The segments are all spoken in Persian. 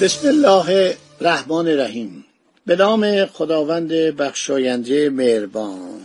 بسم الله الرحمن الرحیم. به نام خداوند بخشاینده مهربان.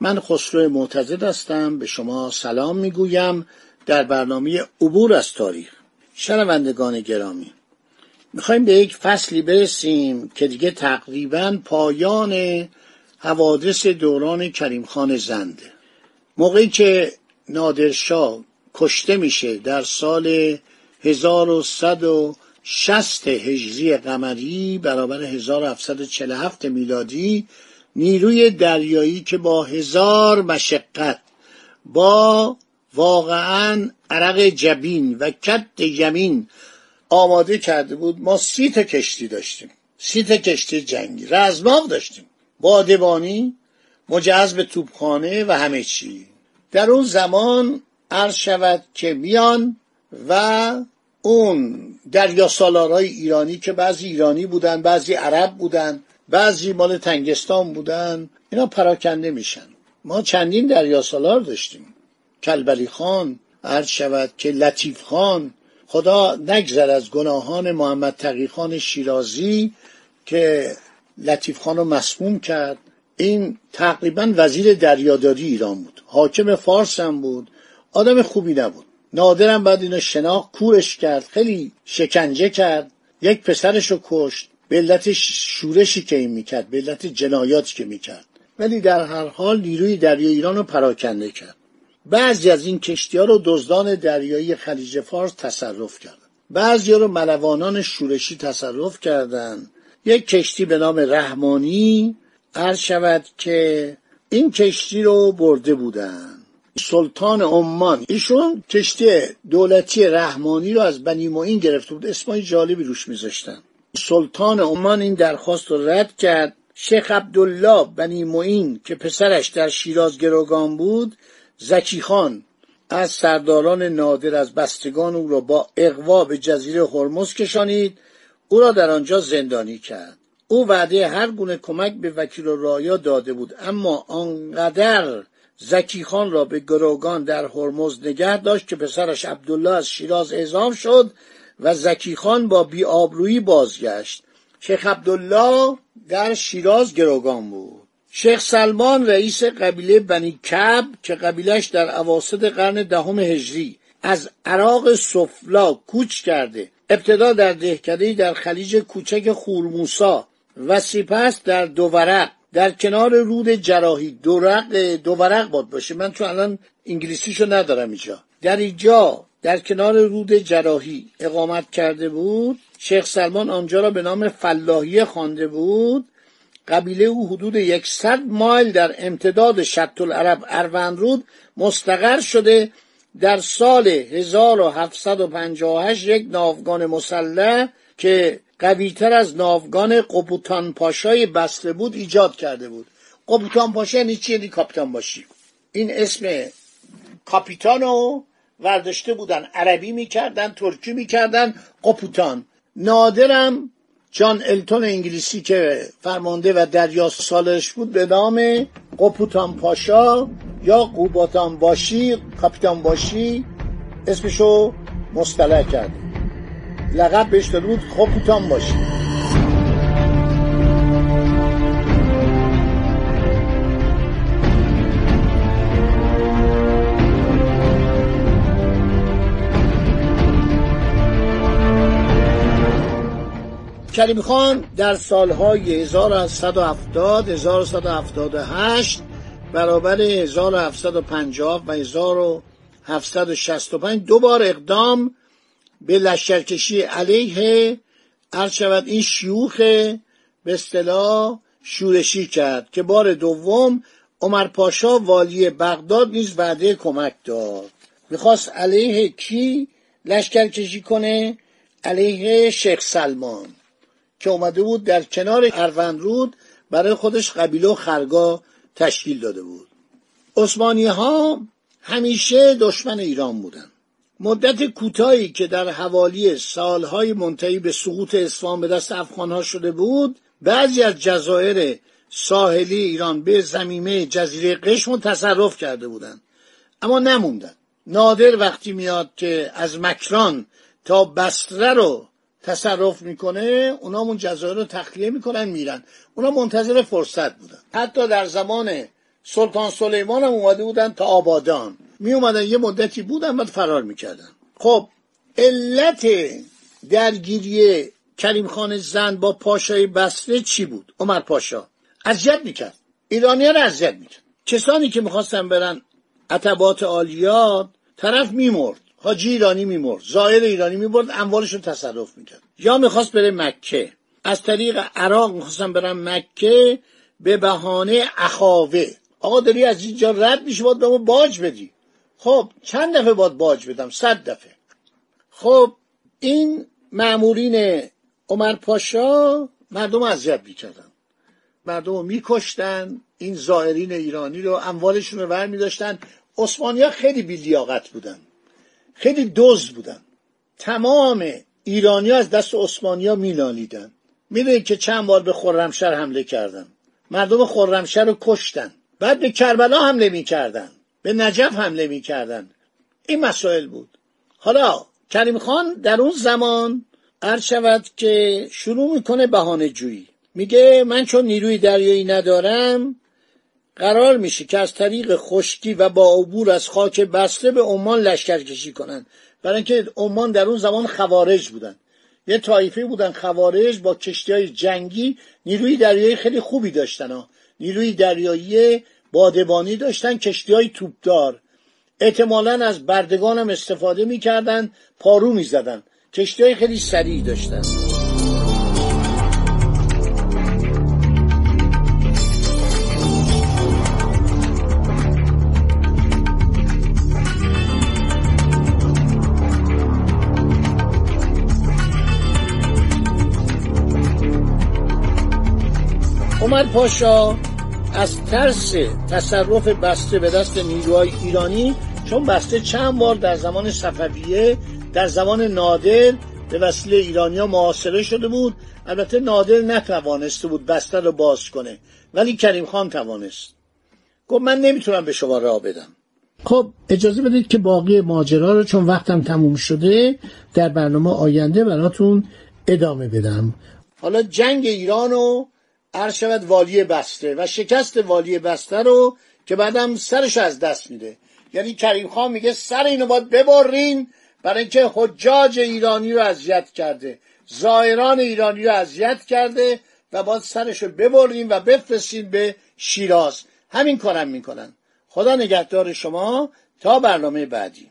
من خسرو معتزد هستم. به شما سلام می‌گویم. در برنامه عبور از تاریخ. شنوندگان گرامی می‌خوایم به یک فصلی برسیم که دیگه تقریبا پایان حوادث دوران کریم خان زنده موقعی که نادرشاه کشته میشه در سال 1160 هجری قمری برابر 1747 میلادی نیروی دریایی که با هزار مشقت با واقعا عرق جبین و کت یمین آماده کرده بود ما سی تا کشتی داشتیم سی تا کشتی جنگی رزماق داشتیم بادبانی مجهز به توپخانه و همه چی. در اون زمان عرض شود که میان و اون دریا سالارای ایرانی که بعضی ایرانی بودن بعضی عرب بودن بعضی مال تنگستان بودن اینا پراکنده میشن. ما چندین دریا سالار داشتیم. کلبلی خان عرض شود که لطیف خان خدا نگذر از گناهان محمد تقی خان شیرازی که لطیف خان رو مسموم کرد. این تقریبا وزیر دریاداری ایران بود. حاکم فارس هم بود. آدم خوبی نبود. نادرم بعد اینو شناخت کورش کرد خیلی شکنجه کرد. یک پسرش رو کشت. به علت شورشی که این می‌کرد به علت جنایاتی که می‌کرد. ولی در هر حال نیروی دریای ایران رو پراکنده کرد. بعضی از این کشتی ها رو دزدان دریایی خلیج فارس تصرف کردن. بعضی رو ملوانان شورشی تصرف کردند یک کشتی به نام رحمانی عرض شود که این کشتی رو برده بودن. سلطان عمان. ایشون کشتی دولتی رحمانی رو از بنی معین گرفته بود. اسمای جالبی روش میذاشتن. سلطان عمان این درخواست رو رد کرد. شیخ عبدالله بنی معین که پسرش در شیراز گروگان بود زکی خان از سرداران نادر از بستگان او را با اقوا به جزیره هرمز کشانید. او را در آنجا زندانی کرد. او وعده هر گونه کمک به وکیل و رایا داده بود اما آنقدر زکی خان را به گروگان در هرمز نگه داشت که پسرش عبدالله از شیراز اعزام شد و زکی خان با بیابرویی بازگشت. شیخ عبدالله در شیراز گروگان بود. شیخ سلمان رئیس قبیله بنی کب که قبیلش در عواسط قرن دهم هجری از عراق سفلا کوچ کرده ابتدا در دهکدهی در خلیج کوچک خورموسا و سپس در دوورق در کنار رود جراحی دورق دوورق باد باشه. من تو الان انگلیسیشو ندارم اینجا. در اینجا در کنار رود جراحی اقامت کرده بود. شیخ سلمان آنجا را به نام فلاحیه خوانده بود. قبیله او حدود یکصد مایل در امتداد شط العرب اروندرود مستقر شده. در سال 1758 یک ناوگان مسلح که قویتر از ناوگان قبوتان پاشای بسته بود ایجاد کرده بود. قبوتان پاشا یعنی چی؟ یعنی کاپیتان باشی. این اسم کاپیتانو ورداشته بودن. عربی می‌کردن ترکی می‌کردن قپوتان نادرم جان التون انگلیسی که فرمانده و دریا سالش بود به نام قپوتان پاشا یا قوباتان باشی کاپیتان باشی اسمشو مستلع کرده. لقب بهش داده بود قپوتان باشی کریم خان در سالهای 1170 1178 برابر 1750 و 1765 دو بار اقدام به لشکرکشی علیه عرض شود این شیوخ به اصطلاح شورشی کرد که بار دوم عمر پاشا والی بغداد نیز وعده کمک داد. می‌خواست علیه کی لشکر کشی کنه؟ علیه شیخ سلمان که اومده بود در کنار اروندرود برای خودش قبیله و خرگاه تشکیل داده بود. عثمانی ها همیشه دشمن ایران بودن مدت کوتاهی که در حوالی سالهای منتهی به سقوط اصفهان به دست افغانها شده بود بعضی از جزایر ساحلی ایران به زمینه جزیره قشم تصرف کرده بودند. اما نموندن. نادر وقتی میاد که از مکران تا بستره رو تصرف می‌کنه اونا اون جزایر رو تخلیه می‌کنن میرن. اونا منتظر فرصت بودن. حتی در زمان سلطان سلیمان هم اومده بودن تا آبادان. می اومدن یه مدتی بودن بعد فرار می‌کردن. خب علت درگیری کریم خان زند با پاشای بسره چی بود؟ عمر پاشا. اذیت می‌کرد. ایرانیا رو اذیت می‌کرد. کسانی که می‌خواستن برن عتبات عالیات طرف میمرد. حاجی ایرانی میمرد. زائر ایرانی می‌برد اموالش رو تصرف می‌کرد. یا می‌خواست بره مکه. از طریق عراق می‌خواستن برن مکه به بهانه اخاوه. آقا داری از اینجا رد میشه باید به ما باج بدی. خب چند دفعه باید باج بدم؟ صد دفعه. خب این معمورین عمر پاشا مردم اذیت می‌کردن. مردم رو میکشتن این زائرین ایرانی رو اموالشون رو ور میداشتن عثمانی ها خیلی بیلیاقت بودن. خیلی دزد بودن. تمام ایرانی ها از دست عثمانی ها میلانیدن می‌دونید که چند بار به خرمشهر حمله کردن. مردم خرمشهر رو کشتن. بعد به کربلا حمله می‌کردن. به نجف حمله می‌کردن. این مسائل بود. حالا کریم خان در اون زمان عرض شود که شروع می‌کنه بهانه جویی. میگه من چون نیروی دریایی ندارم قرار میشه که از طریق خشکی و با عبور از خاک بسته به عمان لشکر کشی کنن. برای اینکه عمان در اون زمان خوارج بودن. یه طایفه بودن خوارج با کشتی های جنگی. نیروی دریایی خیلی خوبی داشتن ها. نیروی دریایی بادبانی داشتن کشتی های توپدار. احتمالا از بردگان هم استفاده می‌کردن پارو می‌زدن. کشتی های خیلی سریع داشتن. عمر پاشا از ترس تصرف بسته به دست نیروهای ایرانی چون بسته چند بار در زمان صفویه در زمان نادر به وسیله ایرانیا معاصره شده بود. البته نادر نتوانسته بود بسته رو باز کنه ولی کریم خان توانست. گفت من نمی‌تونم به شما راه بدم. خب اجازه بدید که باقی ماجرا رو چون وقتم تموم شده در برنامه آینده براتون ادامه بدم. حالا جنگ ایران و عرض شود والی بسته و شکست والی بسته رو که بعدم سرش از دست میده. یعنی کریم خان میگه سر اینو باید ببرین برای اینکه حجاج ایرانی رو اذیت کرده. زائران ایرانی رو اذیت کرده و باید سرش رو ببرین و بفرستین به شیراز. همین کارم می‌کنن. خدا نگهدار شما. تا برنامه بعدی.